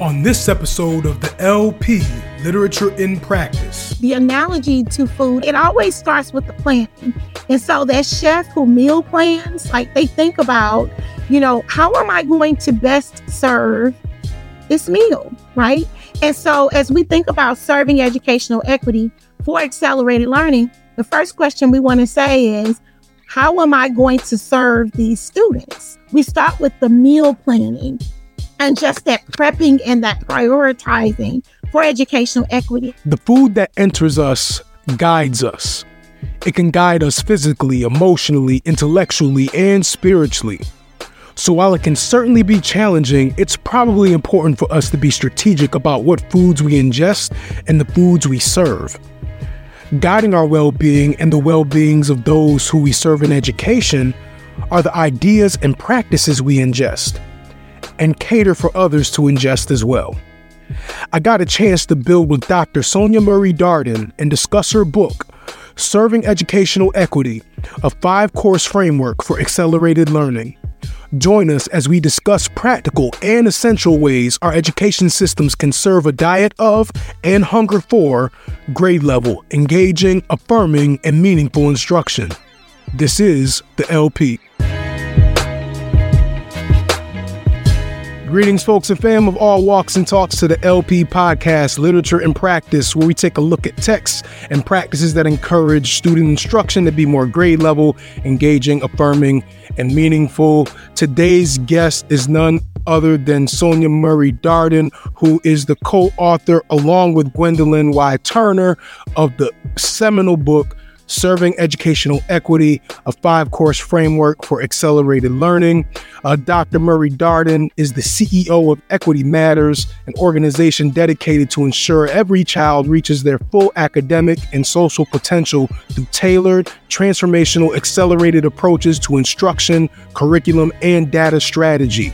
On this episode of the LP Literature in Practice, the analogy to food, it always starts with the planning. And so that chef who meal plans, like they think about, you know, how am I going to best serve this meal, right? And so as we think about serving educational equity for accelerated learning, the first question we want to say is, how am I going to serve these students? We start with the meal planning and just that prepping and that prioritizing for educational equity. The food that enters us guides us. It can guide us physically, emotionally, intellectually, and spiritually. So while it can certainly be challenging, it's probably important for us to be strategic about what foods we ingest and the foods we serve. Guiding our well being and the well beings of those who we serve in education are the ideas and practices we ingest and cater for others to ingest as well. I got a chance to build with Dr. Sonya Murray Darden and discuss her book, Serving Educational Equity, a five course framework for accelerated learning. Join us as we discuss practical and essential ways our education systems can serve a diet of and hunger for grade level, engaging, affirming, and meaningful instruction. This is the LP. Greetings, folks and fam of all walks and talks to the LP podcast, Literature in Practice, where we take a look at texts and practices that encourage student instruction to be more grade level, engaging, affirming, and meaningful. Today's guest is none other than Sonya Murray Darden, who is the co author, along with Gwendolyn Y. Turner, of the seminal book. Serving Educational Equity, a five course framework for accelerated learning. Uh, Dr. Murray Darden is the CEO of Equity Matters, an organization dedicated to ensure every child reaches their full academic and social potential through tailored, transformational, accelerated approaches to instruction, curriculum, and data strategy.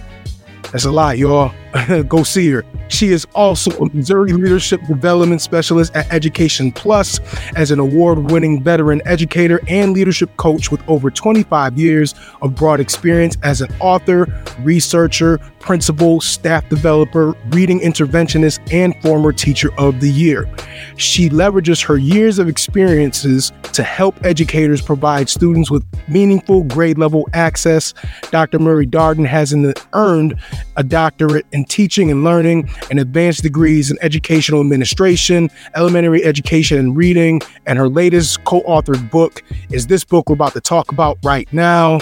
That's a lot, y'all. Go see her. She is also a Missouri Leadership Development Specialist at Education Plus as an award winning veteran educator and leadership coach with over 25 years of broad experience as an author, researcher, principal, staff developer, reading interventionist, and former teacher of the year. She leverages her years of experiences to help educators provide students with meaningful grade level access. Dr. Murray Darden has earned a doctorate in teaching and learning and advanced degrees in educational administration, elementary education and reading. And her latest co authored book is this book we're about to talk about right now.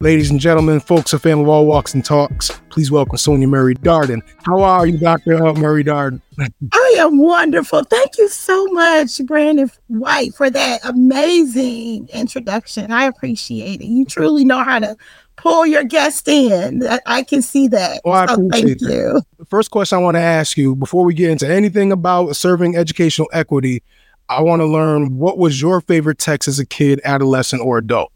Ladies and gentlemen, folks of Family of All Walks and Talks, please welcome Sonya Murray Darden. How are you, Dr. Murray Darden? I am wonderful. Thank you so much, Brandon White, for that amazing introduction. I appreciate it. You truly know how to pull your guest in. I can see that. Well, I so appreciate thank you. The first question I want to ask you before we get into anything about serving educational equity, I want to learn what was your favorite text as a kid, adolescent, or adult?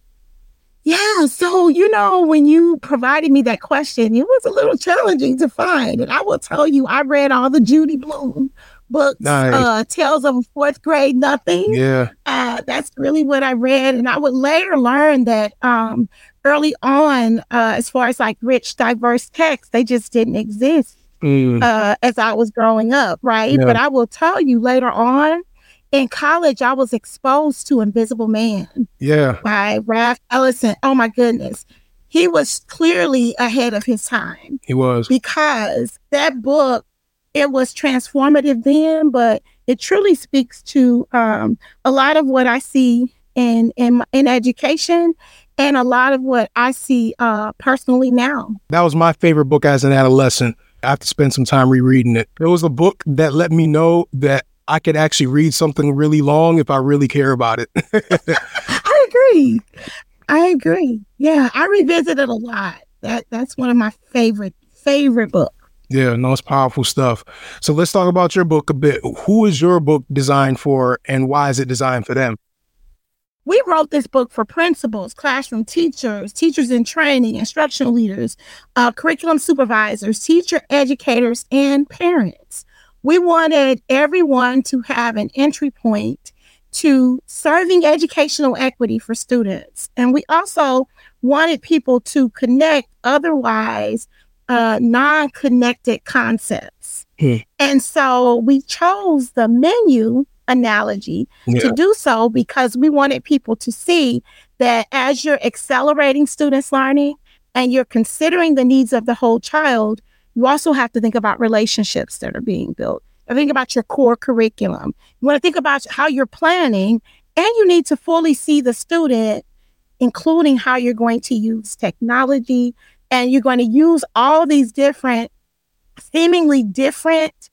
Yeah. So, you know, when you provided me that question, it was a little challenging to find. And I will tell you, I read all the Judy Blume books, nice. uh, Tales of a Fourth Grade Nothing. Yeah. Uh, that's really what I read. And I would later learn that um, early on, uh, as far as like rich, diverse texts, they just didn't exist mm. uh, as I was growing up, right? Yeah. But I will tell you later on, in college, I was exposed to Invisible Man. Yeah. By Ralph Ellison. Oh my goodness. He was clearly ahead of his time. He was. Because that book, it was transformative then, but it truly speaks to um, a lot of what I see in in in education and a lot of what I see uh, personally now. That was my favorite book as an adolescent. I have to spend some time rereading it. It was a book that let me know that I could actually read something really long if I really care about it. I agree. I agree. Yeah, I revisit it a lot. That that's one of my favorite favorite books. Yeah, no, it's powerful stuff. So let's talk about your book a bit. Who is your book designed for, and why is it designed for them? We wrote this book for principals, classroom teachers, teachers in training, instructional leaders, uh, curriculum supervisors, teacher educators, and parents. We wanted everyone to have an entry point to serving educational equity for students. And we also wanted people to connect otherwise uh, non connected concepts. Hmm. And so we chose the menu analogy Yeah. to do so because we wanted people to see that as you're accelerating students' learning and you're considering the needs of the whole child, you also have to think about relationships that are being built. You think about your core curriculum. You want to think about how you're planning, and you need to fully see the student, including how you're going to use technology. And you're going to use all these different, seemingly different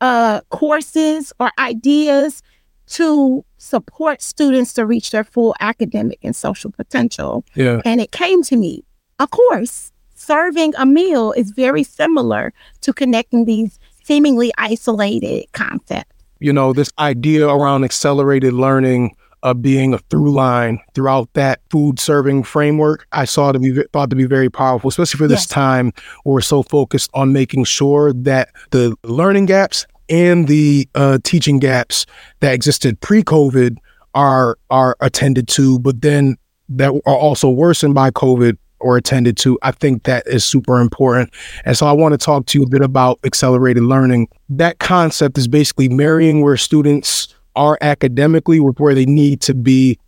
uh, courses or ideas to support students to reach their full academic and social potential. Yeah. And it came to me, of course, serving a meal is very similar to connecting these seemingly isolated concepts. You know, this idea around accelerated learning uh, being a through line throughout that food serving framework, I saw to be thought to be very powerful, especially for this Yes. time where we're so focused on making sure that the learning gaps and the uh, teaching gaps that existed pre-COVID are are attended to, but then that are also worsened by COVID or attended to. I think that is super important. And so I want to talk to you a bit about accelerated learning. That concept is basically marrying where students are academically with where they need to be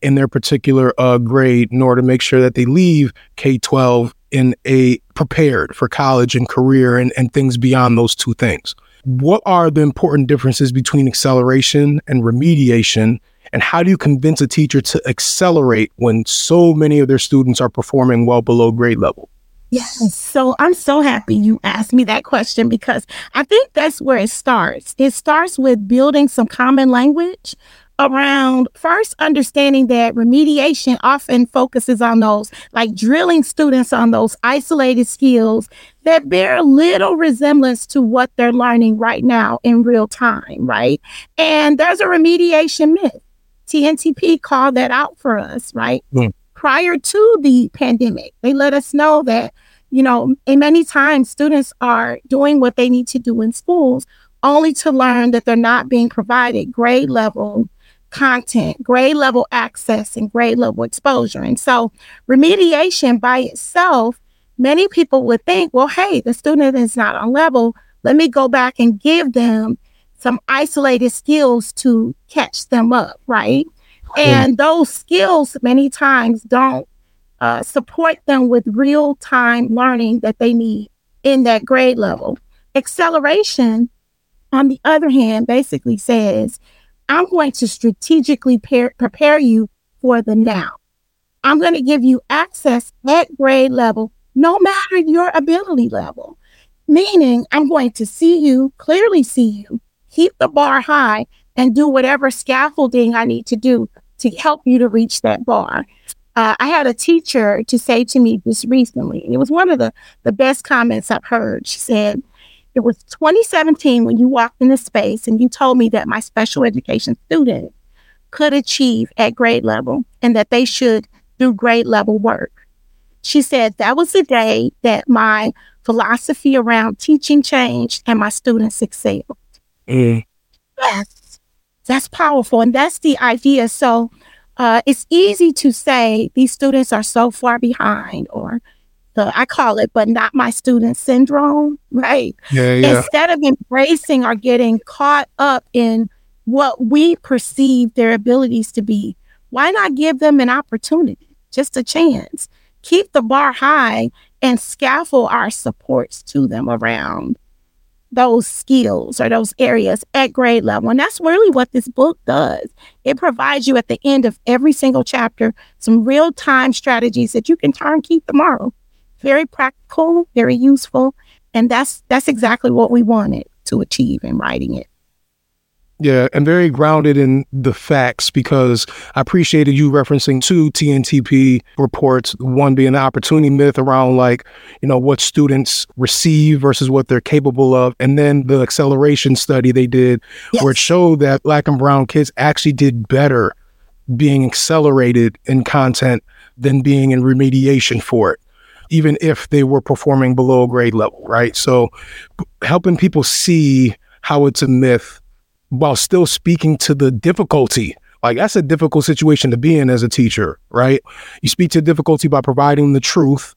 in their particular uh, grade in order to make sure that they leave K 12 in a prepared for college and career and, and things beyond those two things. What are the important differences between acceleration and remediation? And how do you convince a teacher to accelerate when so many of their students are performing well below grade level? Yes. So I'm so happy you asked me that question because I think that's where it starts. It starts with building some common language around first understanding that remediation often focuses on those, like drilling students on those isolated skills that bear little resemblance to what they're learning right now in real time, right? And there's a remediation myth. TNTP called that out for us, right? Mm. Prior to the pandemic, they let us know that you know, and many times students are doing what they need to do in schools only to learn that they're not being provided grade level content, grade level access, and grade level exposure. And so, remediation by itself, many people would think, well, hey, the student is not on level. Let me go back and give them some isolated skills to catch them up, right? And those skills many times don't uh, support them with real time learning that they need in that grade level. Acceleration, on the other hand, basically says, I'm going to strategically prepare you for the now. I'm going to give you access at grade level, no matter your ability level. Meaning, I'm going to see you, clearly see you, keep the bar high, and do whatever scaffolding I need to do to help you to reach that bar uh, I had a teacher to say to me just recently, and it was one of the, the best comments I've heard. She said, It was 2017 when you walked in the space and you told me that my special education student could achieve at grade level and that they should do grade level work. She said, That was the day that my philosophy around teaching changed and my students excelled. Mm. Yes, that's powerful. And that's the idea. So, uh, it's easy to say these students are so far behind, or the I call it, but not my student syndrome, right? Yeah, yeah. Instead of embracing or getting caught up in what we perceive their abilities to be, why not give them an opportunity, just a chance? Keep the bar high and scaffold our supports to them around those skills or those areas at grade level. And that's really what this book does. It provides you at the end of every single chapter some real time strategies that you can turn keep tomorrow. Very practical, very useful. And that's that's exactly what we wanted to achieve in writing it. Yeah, and very grounded in the facts because I appreciated you referencing two TNTP reports, one being the opportunity myth around like, you know, what students receive versus what they're capable of. And then the acceleration study they did where it showed that black and brown kids actually did better being accelerated in content than being in remediation for it, even if they were performing below grade level, right? So helping people see how it's a myth while still speaking to the difficulty. Like that's a difficult situation to be in as a teacher, right? You speak to difficulty by providing the truth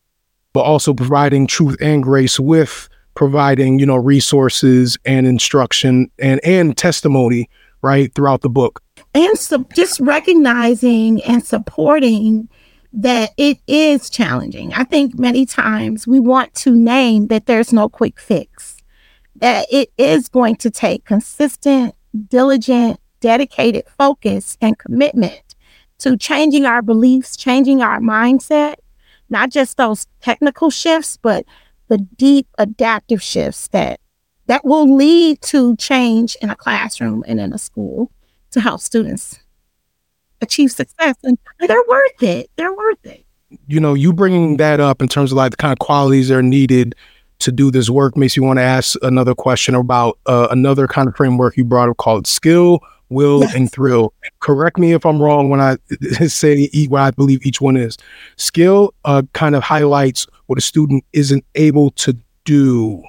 but also providing truth and grace with providing, you know, resources and instruction and and testimony, right, throughout the book. And so just recognizing and supporting that it is challenging. I think many times we want to name that there's no quick fix, that it is going to take consistent, diligent, dedicated focus and commitment to changing our beliefs, changing our mindset, not just those technical shifts, but the deep adaptive shifts that that will lead to change in a classroom and in a school to help students achieve success. And they're worth it. They're worth it. You know, you bringing that up in terms of like the kind of qualities that are needed to do this work makes me want to ask another question about uh, another kind of framework you brought up called skill, will, yes. and thrill. Correct me if I'm wrong when I say what I believe each one is. Skill uh, kind of highlights what a student isn't able to do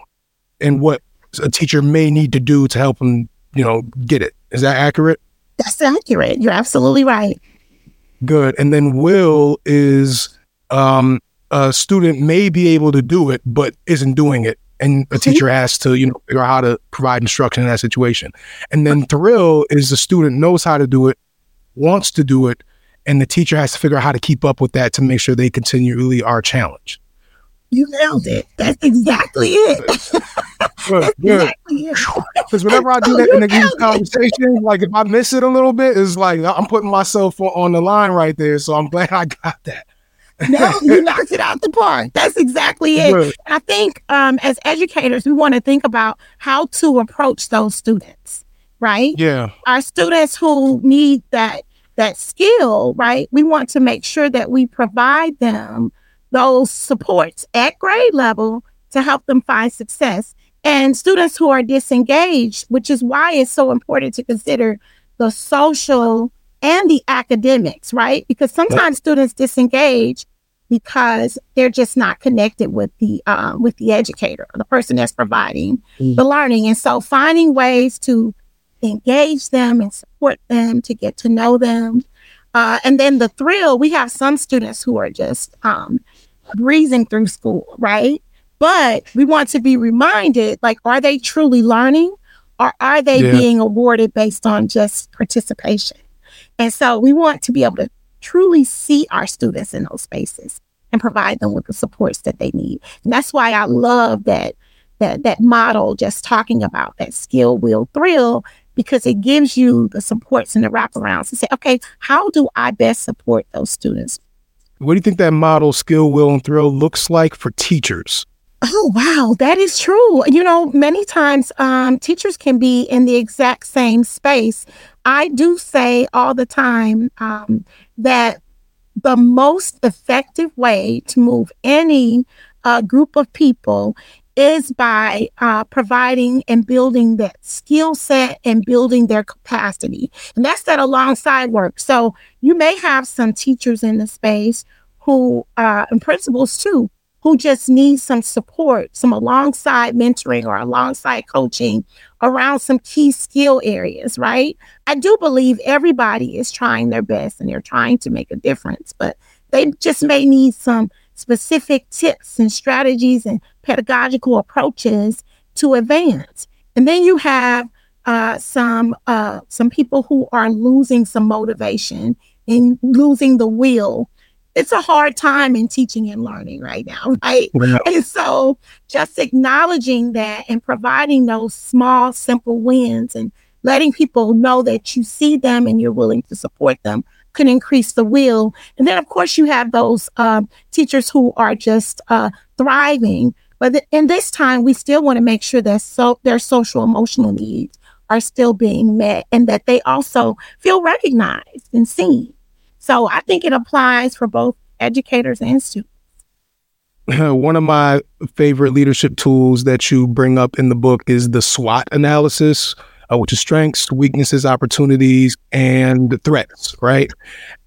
and what a teacher may need to do to help them, you know, get it. Is that accurate? That's accurate. You're absolutely right. Good. And then will is um, a student may be able to do it, but isn't doing it. And a teacher has to, you know, figure out how to provide instruction in that situation. And then thrill is the student knows how to do it, wants to do it, and the teacher has to figure out how to keep up with that to make sure they continually are challenged. You nailed it. That's exactly it. Because whenever I do that in a conversation, like if I miss it a little bit, it's like I'm putting myself on the line right there. So I'm glad I got that. No, you knocked it out the park. That's exactly it. Good. I think um, as educators, we want to think about how to approach those students, right? Yeah. Our students who need that that skill, right? We want to make sure that we provide them those supports at grade level to help them find success. And students who are disengaged, which is why it's so important to consider the social and the academics, right? Because sometimes students disengage because they're just not connected with the uh, with the educator, the person that's providing mm. the learning. And so, finding ways to engage them and support them to get to know them, uh, and then the thrill. We have some students who are just um, breezing through school, right? But we want to be reminded like, are they truly learning or are they yeah. being awarded based on just participation? And so we want to be able to truly see our students in those spaces and provide them with the supports that they need. And that's why I love that that that model just talking about that skill will thrill because it gives you the supports and the wraparounds to say, okay, how do I best support those students what do you think that model, skill, will, and thrill looks like for teachers? Oh, wow. That is true. You know, many times um, teachers can be in the exact same space. I do say all the time um, that the most effective way to move any uh, group of people is by uh, providing and building that skill set and building their capacity. And that's that alongside work. So you may have some teachers in the space who, uh, and principals too, who just need some support, some alongside mentoring or alongside coaching around some key skill areas, right? I do believe everybody is trying their best and they're trying to make a difference, but they just may need some specific tips and strategies and pedagogical approaches to advance. And then you have uh, some uh, some people who are losing some motivation and losing the will. It's a hard time in teaching and learning right now, right? And so, just acknowledging that and providing those small, simple wins and letting people know that you see them and you're willing to support them can increase the will. And then, of course, you have those um, teachers who are just uh, thriving. But th- in this time, we still want to make sure that so their social emotional needs are still being met and that they also feel recognized and seen. So I think it applies for both educators and students. One of my favorite leadership tools that you bring up in the book is the SWOT analysis uh, which is strengths, weaknesses, opportunities, and threats, right?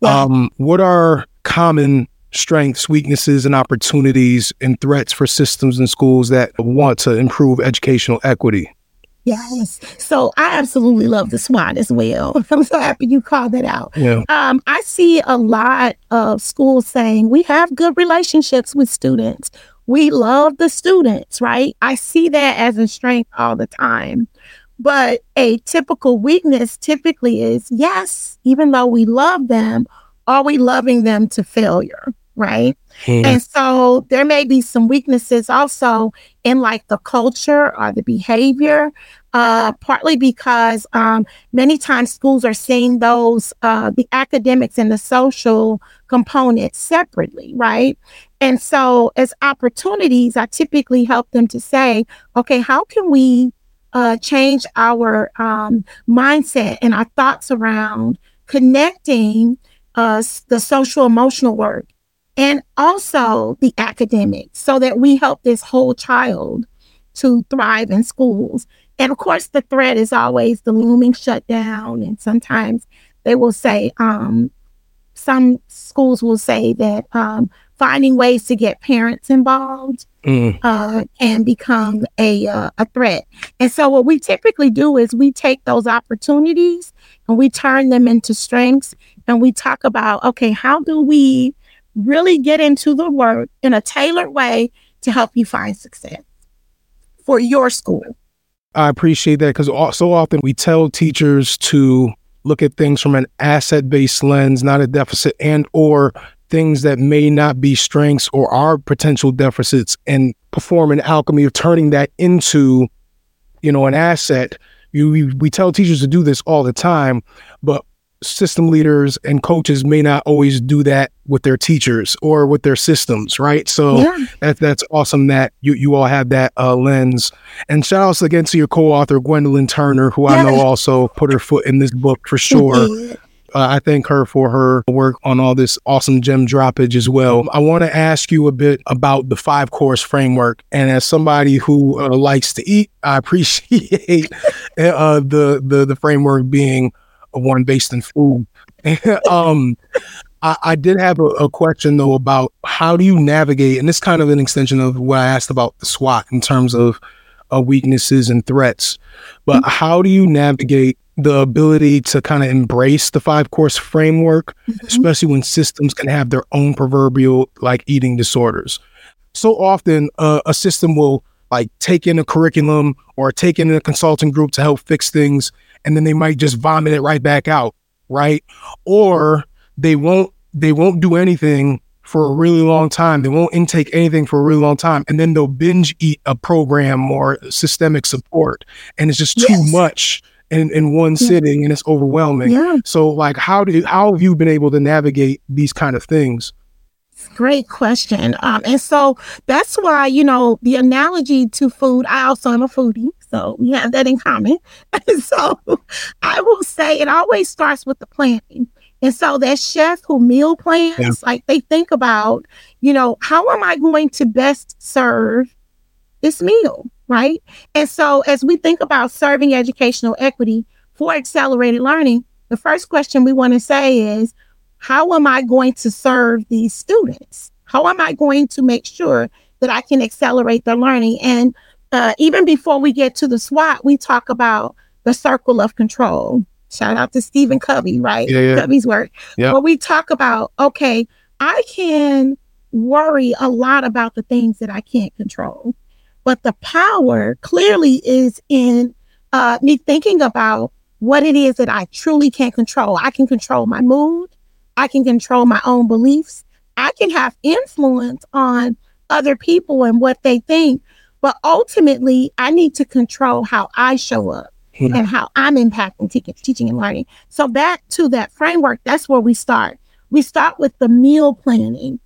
Yeah. Um, what are common strengths, weaknesses, and opportunities and threats for systems and schools that want to improve educational equity? Yes. So I absolutely love the SWOT as well. I'm so happy you called that out. Yeah. Um, I see a lot of schools saying we have good relationships with students. We love the students, right? I see that as a strength all the time. But a typical weakness typically is yes, even though we love them, are we loving them to failure? Right. Mm. And so there may be some weaknesses also in like the culture or the behavior, uh, partly because um, many times schools are seeing those, uh, the academics and the social components separately, right? And so as opportunities, I typically help them to say, okay, how can we uh, change our um, mindset and our thoughts around connecting us, the social emotional work and also the academics so that we help this whole child to thrive in schools. And of course, the threat is always the looming shutdown. And sometimes they will say, um, some schools will say that um, finding ways to get parents involved Mm. uh, can become a uh, a threat. And so, what we typically do is we take those opportunities and we turn them into strengths, and we talk about, okay, how do we really get into the work in a tailored way to help you find success for your school? I appreciate that because so often we tell teachers to look at things from an asset-based lens, not a deficit, and or things that may not be strengths or are potential deficits, and perform an alchemy of turning that into, you know, an asset. You, we, we tell teachers to do this all the time, but system leaders and coaches may not always do that with their teachers or with their systems, right? So Yeah. that that's awesome that you you all have that uh, lens. And shout outs again to your co-author Gwendolyn Turner, who I know also put her foot in this book for sure. Uh, I thank her for her work on all this awesome gem droppage as well. I want to ask you a bit about the five course framework. And as somebody who uh, likes to eat, I appreciate uh, the, the the framework being one based in food. um, I, I did have a, a question though about how do you navigate, and this kind of an extension of what I asked about the SWOT in terms of uh, weaknesses and threats. But how do you navigate the ability to kind of embrace the five course framework, especially when systems can have their own proverbial like eating disorders? So often, uh, a system will like take in a curriculum or take in a consulting group to help fix things, and then they might just vomit it right back out, right? Or they won't they won't do anything for a really long time. They won't intake anything for a really long time, and then they'll binge eat a program or systemic support, and it's just too Yes. much in in one Yeah. sitting, and it's overwhelming. Yeah. So, like, how do how have you been able to navigate these kind of things? Great question. Um, and so that's why, you know, the analogy to food, I also am a foodie. So we have that in common. so I will say it always starts with the planning. And so that chef who meal plans, Yeah. like they think about, you know, how am I going to best serve this meal? Right. And so as we think about serving educational equity for accelerated learning, the first question we want to say is, how am I going to serve these students? How am I going to make sure that I can accelerate their learning? And uh, even before we get to the SWOT, we talk about the circle of control. Shout out to Stephen Covey, right? Yeah, yeah. Covey's work. Yeah. Where we talk about, okay, I can worry a lot about the things that I can't control. But the power clearly is in uh, me thinking about what it is that I truly can't control. I can control my mood. I can control my own beliefs. I can have influence on other people and what they think. But ultimately, I need to control how I show up Hmm. and how I'm impacting te- teaching and learning. So, back to that framework, that's where we start. We start with the meal planning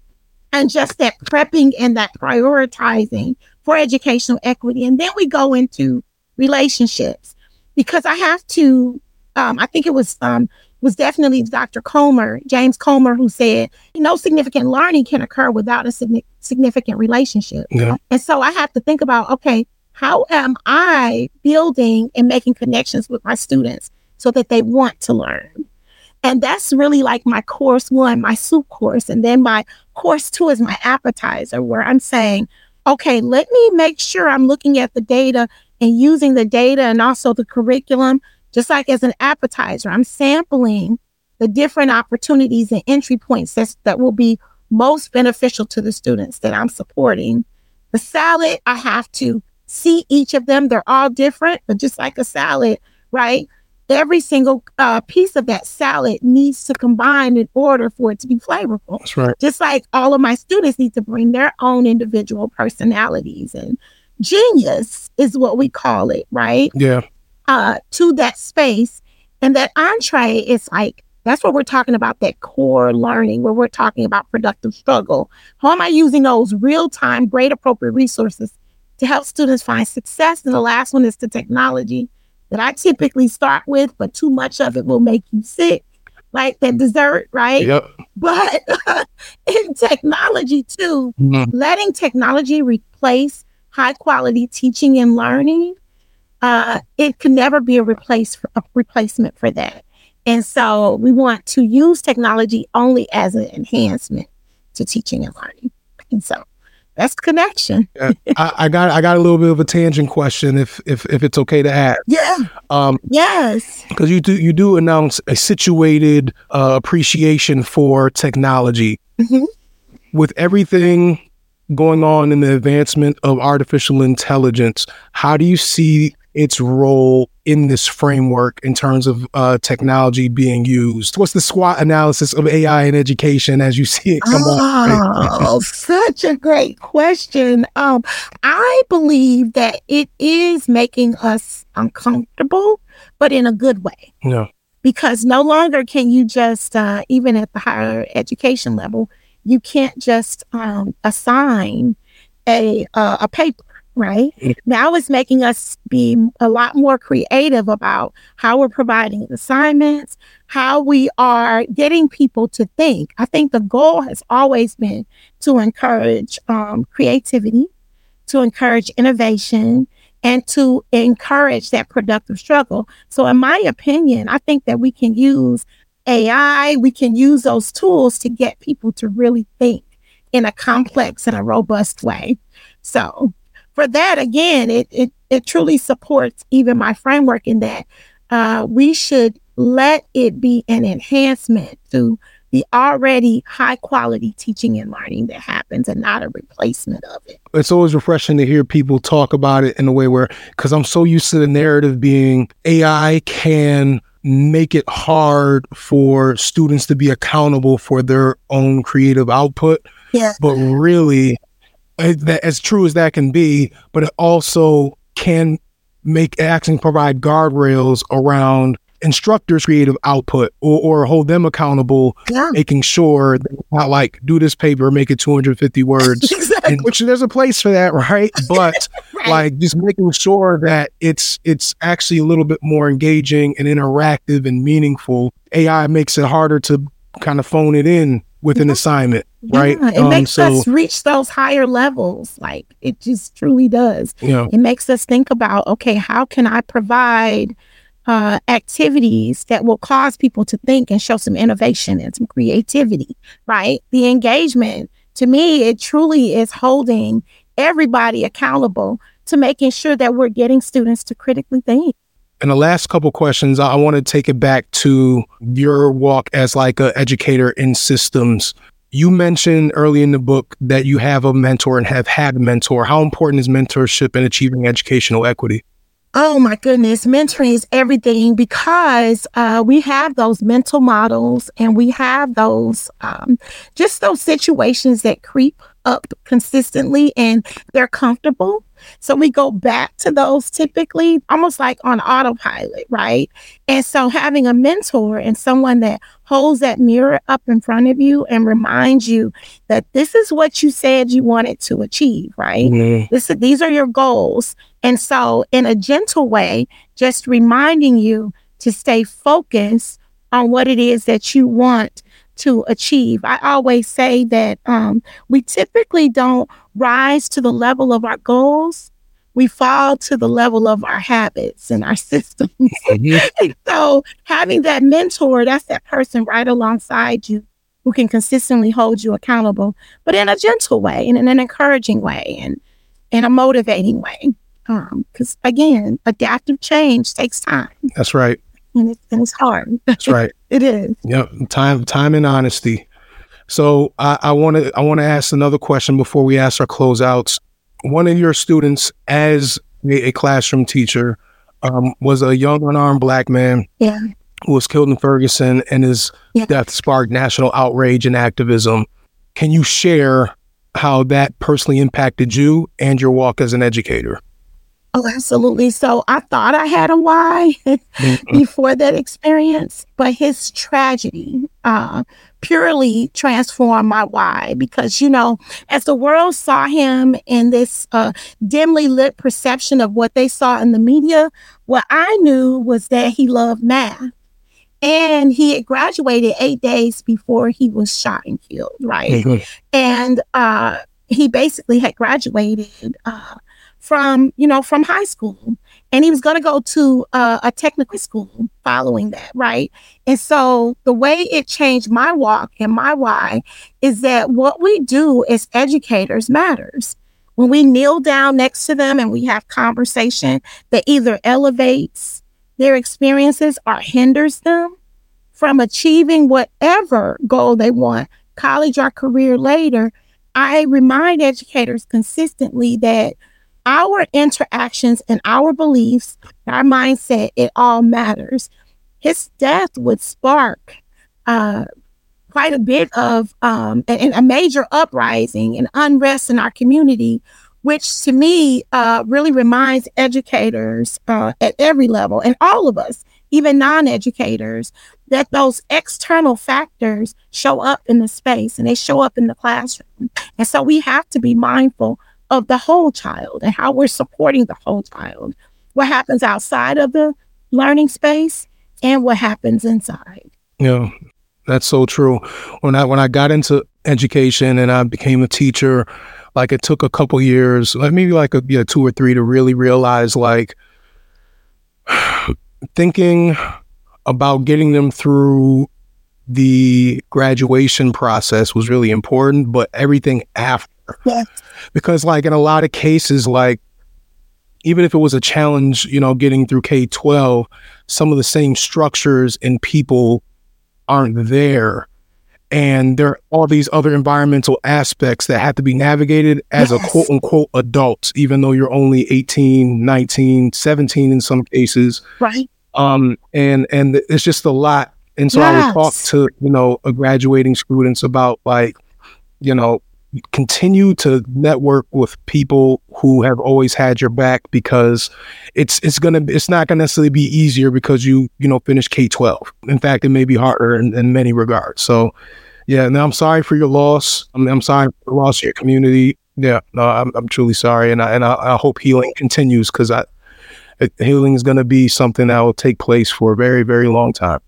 and just that prepping and that prioritizing for educational equity. And then we go into relationships because I have to, um, I think it was, um, was definitely Dr. Comer, James Comer, who said, no significant learning can occur without a significant relationship. Yeah. And so I have to think about, okay, how am I building and making connections with my students so that they want to learn? And that's really like my course one, my soup course. And then my course two is my appetizer, where I'm saying, okay, let me make sure I'm looking at the data and using the data and also the curriculum, just like as an appetizer, I'm sampling the different opportunities and entry points that's, that will be most beneficial to the students that I'm supporting. The salad, I have to see each of them. They're all different, but just like a salad, right? Every single uh, piece of that salad needs to combine in order for it to be flavorful. That's right. Just like all of my students need to bring their own individual personalities and genius is what we call it, right? Yeah. Uh, to that space. And that entree is like, that's what we're talking about, that core learning, where we're talking about productive struggle. How am I using those real time, great appropriate resources to help students find success? And the last one is the technology that I typically start with, but too much of it will make you sick, like that dessert, right? Yep. But in technology too, Mhm. letting technology replace high quality teaching and learning, uh, it can never be a replace a replacement for that. And so we want to use technology only as an enhancement to teaching and learning. And so that's connection. I, I got I got a little bit of a tangent question if if if it's okay to add. Yeah. Um, Yes. because you do you do announce a situated uh, appreciation for technology Mhm. with everything going on in the advancement of artificial intelligence how do you see its role in this framework in terms of uh, technology being used what's the SWOT analysis of ai in education as you see it come on Oh, such a great question. Um, I believe that it is making us uncomfortable, but in a good way. no because no longer can you just uh, even at the higher education level you can't just um, assign a uh, a paper right now it's making us be a lot more creative about how we're providing assignments how we are getting people to think i think the goal has always been to encourage um, creativity to encourage innovation and to encourage that productive struggle. So, in my opinion, I think that we can use AI, we can use those tools to get people to really think in a complex and a robust way. So, for that, again, it it, it truly supports even my framework in that uh, we should let it be an enhancement to the already high quality teaching and learning that happens and not a replacement of it. it's always refreshing to hear people talk about it in a way where because i'm so used to the narrative being ai can make it hard for students to be accountable for their own creative output Yeah. but really as true as that can be but it also can make actually provide guardrails around instructors creative output or, or hold them accountable Yeah. making sure that not like do this paper make it 250 words exactly. and which there's a place for that, right? But Right. like just making sure that it's it's actually a little bit more engaging and interactive and meaningful. AI makes it harder to kind of phone it in with an Yeah. assignment, right? It Um, makes so us reach those higher levels. Like it just truly does. know, It makes us think about, okay, how can I provide uh, activities that will cause people to think and show some innovation and some creativity, right? The engagement, to me, it truly is holding everybody accountable to making sure that we're getting students to critically think. In the last couple questions, I, want to take it back to your walk as like a educator in systems. You mentioned early in the book that you have a mentor and have had a mentor. How important is mentorship in achieving educational equity? Oh my goodness, mentoring is everything because uh, we have those mental models and we have those um, just those situations that creep up consistently and they're comfortable. So we go back to those typically almost like on autopilot, right? And so having a mentor and someone that holds that mirror up in front of you and reminds you that this is what you said you wanted to achieve, right? This, these are your goals. And so, in a gentle way, just reminding you to stay focused on what it is that you want to achieve. I always say that um, we typically don't rise to the level of our goals. We fall to the level of our habits and our systems. And so having that mentor, that's that person right alongside you who can consistently hold you accountable, but in a gentle way and in an encouraging way and in a motivating way. Because um, again, adaptive change takes time. That's right. And, it, and it's hard. That's right. it is. Yep. Time, time, and honesty. So I want to I want to ask another question before we ask our closeouts. One of your students, as a, a classroom teacher, um, was a young unarmed black man. Yeah. Who was killed in Ferguson, and his yeah. death sparked national outrage and activism. Can you share how that personally impacted you and your walk as an educator? Oh, absolutely. So I thought I had a why mm-hmm. before that experience, but his tragedy uh, purely transformed my why because, you know, as the world saw him in this uh, dimly lit perception of what they saw in the media, what I knew was that he loved math. And he had graduated eight days before he was shot and killed, right? Mm-hmm. And uh, he basically had graduated uh, from you know from high school. And he was going to go to uh, a technical school following that right? And so the way it changed my walk and my why is that what we do as educators matters. When we kneel down next to them and we have conversation that either elevates their experiences or hinders them from achieving whatever goal they want college or career later i remind educators consistently that our interactions and our beliefs, our mindset, it all matters. His death would spark uh, quite a bit of um, and, a major uprising and unrest in our community, which to me uh, really reminds educators uh, at every level and all of us, even non educators, that those external factors show up in the space and they show up in the classroom. And so we have to be mindful of the whole child and how we're supporting the whole child. What happens outside of the learning space and what happens inside. Yeah, that's so true. When I when I got into education and I became a teacher, like it took a couple years, like maybe like a yeah, two or three to really realize like thinking about getting them through the graduation process was really important, but everything after. Because like in a lot of cases, like even if it was a challenge, you know, getting through K twelve, some of the same structures and people aren't there. And there are all these other environmental aspects that have to be navigated as yes. a quote unquote adult, even though you're only 18, 19, 17 in some cases. Right. Um, and and it's just a lot. And so yes. I would talk to, you know, a graduating students about like, you know, continue to network with people who have always had your back because it's it's gonna it's not gonna necessarily be easier because you you know finish K twelve. In fact, it may be harder in, in many regards. So, yeah. Now I'm sorry for your loss. I'm, I'm sorry for the loss of your community. Yeah, no, I'm I'm truly sorry, and I and I, I hope healing continues because I healing is to be something that will take place for a very very long time.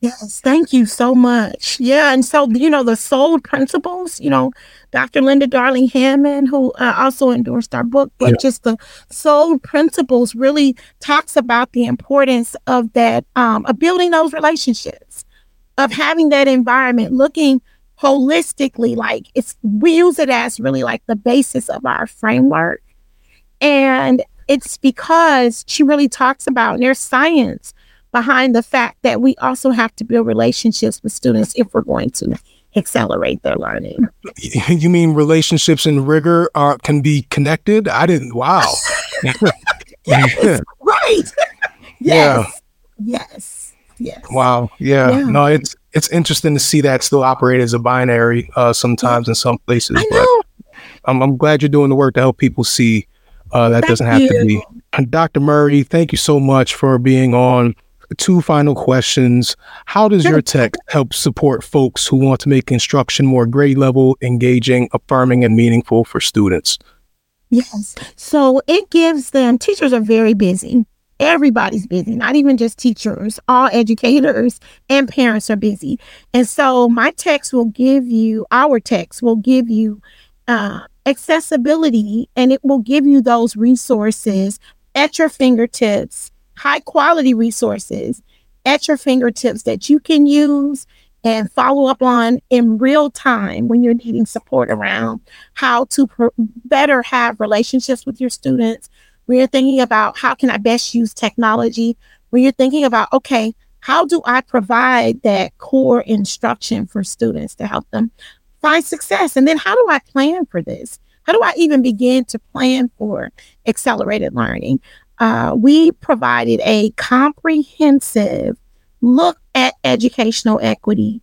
Yes, thank you so much. Yeah, and so you know the soul principles. You know, Dr. Linda Darling Hammond, who uh, also endorsed our book, but yeah. just the soul principles really talks about the importance of that, um, of building those relationships, of having that environment, looking holistically. Like it's we use it as really like the basis of our framework, and it's because she really talks about and there's science behind the fact that we also have to build relationships with students if we're going to accelerate their learning. You mean relationships and rigor are can be connected? I didn't. Wow. yes, right. yes. Yeah. Yes. Yes. Wow. Yeah. yeah. No, it's it's interesting to see that still operate as a binary uh, sometimes yeah. in some places. I know. But I'm, I'm glad you're doing the work to help people see uh, that thank doesn't have you. to be. Dr. Murray, thank you so much for being on two final questions. How does your tech help support folks who want to make instruction more grade level, engaging, affirming, and meaningful for students? Yes. So it gives them, teachers are very busy. Everybody's busy, not even just teachers, all educators and parents are busy. And so my text will give you, our text will give you uh, accessibility and it will give you those resources at your fingertips high quality resources at your fingertips that you can use and follow up on in real time when you're needing support around how to better have relationships with your students, when you're thinking about how can I best use technology, when you're thinking about, okay, how do I provide that core instruction for students to help them find success? And then how do I plan for this? How do I even begin to plan for accelerated learning? Uh, we provided a comprehensive look at educational equity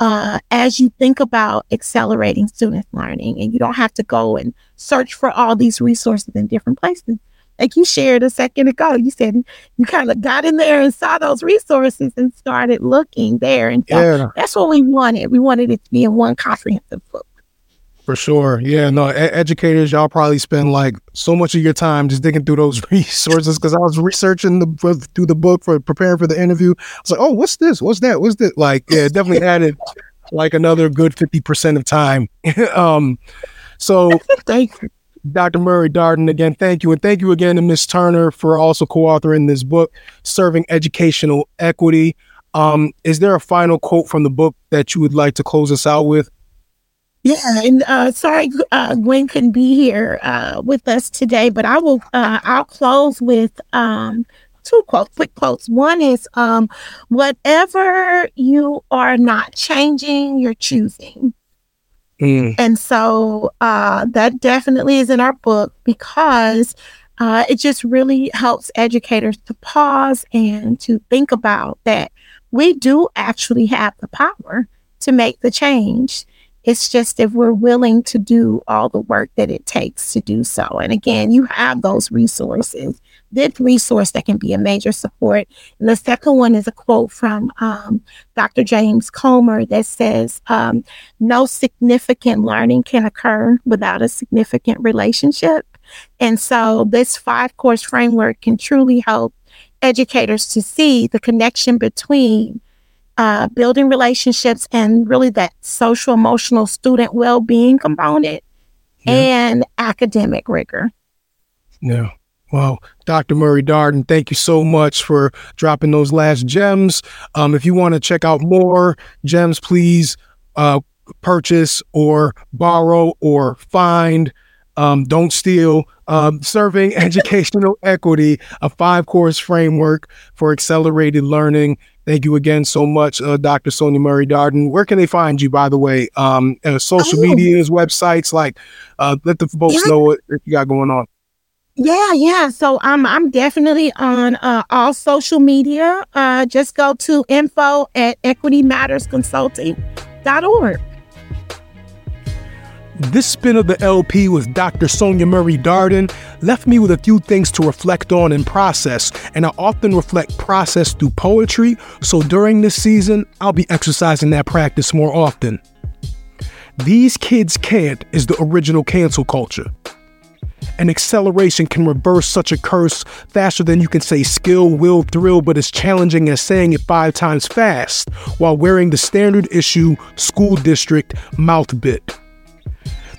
uh, as you think about accelerating student learning. And you don't have to go and search for all these resources in different places. Like you shared a second ago, you said you kind of got in there and saw those resources and started looking there. And so yeah. that's what we wanted. We wanted it to be in one comprehensive book. For sure. Yeah, no, e- educators, y'all probably spend like so much of your time just digging through those resources because I was researching the through the book for preparing for the interview. I was like, oh, what's this? What's that? What's this? Like, yeah, definitely added like another good 50% of time. um, so thank you. Dr. Murray Darden, again, thank you. And thank you again to Ms. Turner for also co authoring this book, Serving Educational Equity. Um, is there a final quote from the book that you would like to close us out with? Yeah, and uh, sorry, uh, Gwen couldn't be here uh, with us today, but I will. Uh, I'll close with um, two quotes, quick quotes. One is, um, "Whatever you are not changing, you're choosing." Mm. And so uh, that definitely is in our book because uh, it just really helps educators to pause and to think about that we do actually have the power to make the change. It's just if we're willing to do all the work that it takes to do so. And again, you have those resources. This resource that can be a major support. And the second one is a quote from um, Dr. James Comer that says, um, No significant learning can occur without a significant relationship. And so this five course framework can truly help educators to see the connection between uh, building relationships and really that social emotional student well-being component yeah. and academic rigor. Yeah. Well dr murray darden thank you so much for dropping those last gems. Um, if you want to check out more gems please uh, purchase or borrow or find um, don't steal um, serving educational equity a five course framework for accelerated learning Thank you again so much, uh, Dr. Sonya Murray Darden. Where can they find you, by the way? Um, uh, social oh. medias, websites, like uh, let the folks yeah. know what you got going on. Yeah, yeah. So I'm I'm definitely on uh, all social media. Uh, just go to info at equitymattersconsulting.org. This spin of the LP with Dr. Sonya Murray Darden left me with a few things to reflect on and process, and I often reflect process through poetry, so during this season, I'll be exercising that practice more often. These kids can't is the original cancel culture. An acceleration can reverse such a curse faster than you can say skill, will, thrill, but as challenging as saying it five times fast while wearing the standard issue school district mouth bit.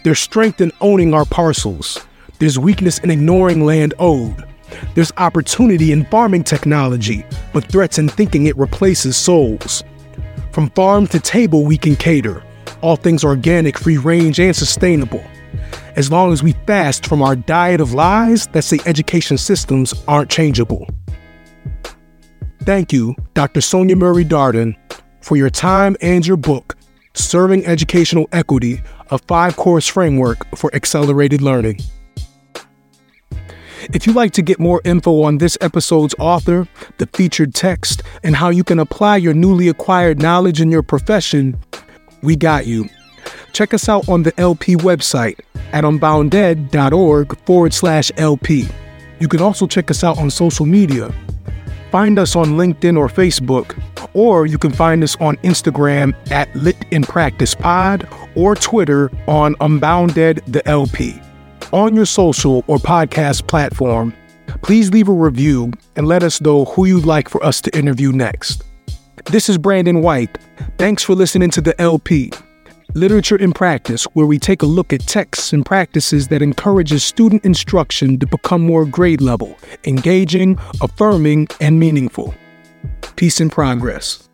There's strength in owning our parcels. There's weakness in ignoring land owed. There's opportunity in farming technology, but threats in thinking it replaces souls. From farm to table, we can cater. All things organic, free range, and sustainable. As long as we fast from our diet of lies that say education systems aren't changeable. Thank you, Dr. Sonya Murray Darden, for your time and your book, Serving Educational Equity a five course framework for accelerated learning. If you'd like to get more info on this episode's author, the featured text, and how you can apply your newly acquired knowledge in your profession, we got you. Check us out on the LP website at unbounded.org forward slash LP. You can also check us out on social media. Find us on LinkedIn or Facebook, or you can find us on Instagram at Lit in Practice Pod or Twitter on Unbounded the LP. On your social or podcast platform, please leave a review and let us know who you'd like for us to interview next. This is Brandon White. Thanks for listening to the LP. Literature in Practice, where we take a look at texts and practices that encourages student instruction to become more grade level, engaging, affirming, and meaningful. Peace and progress.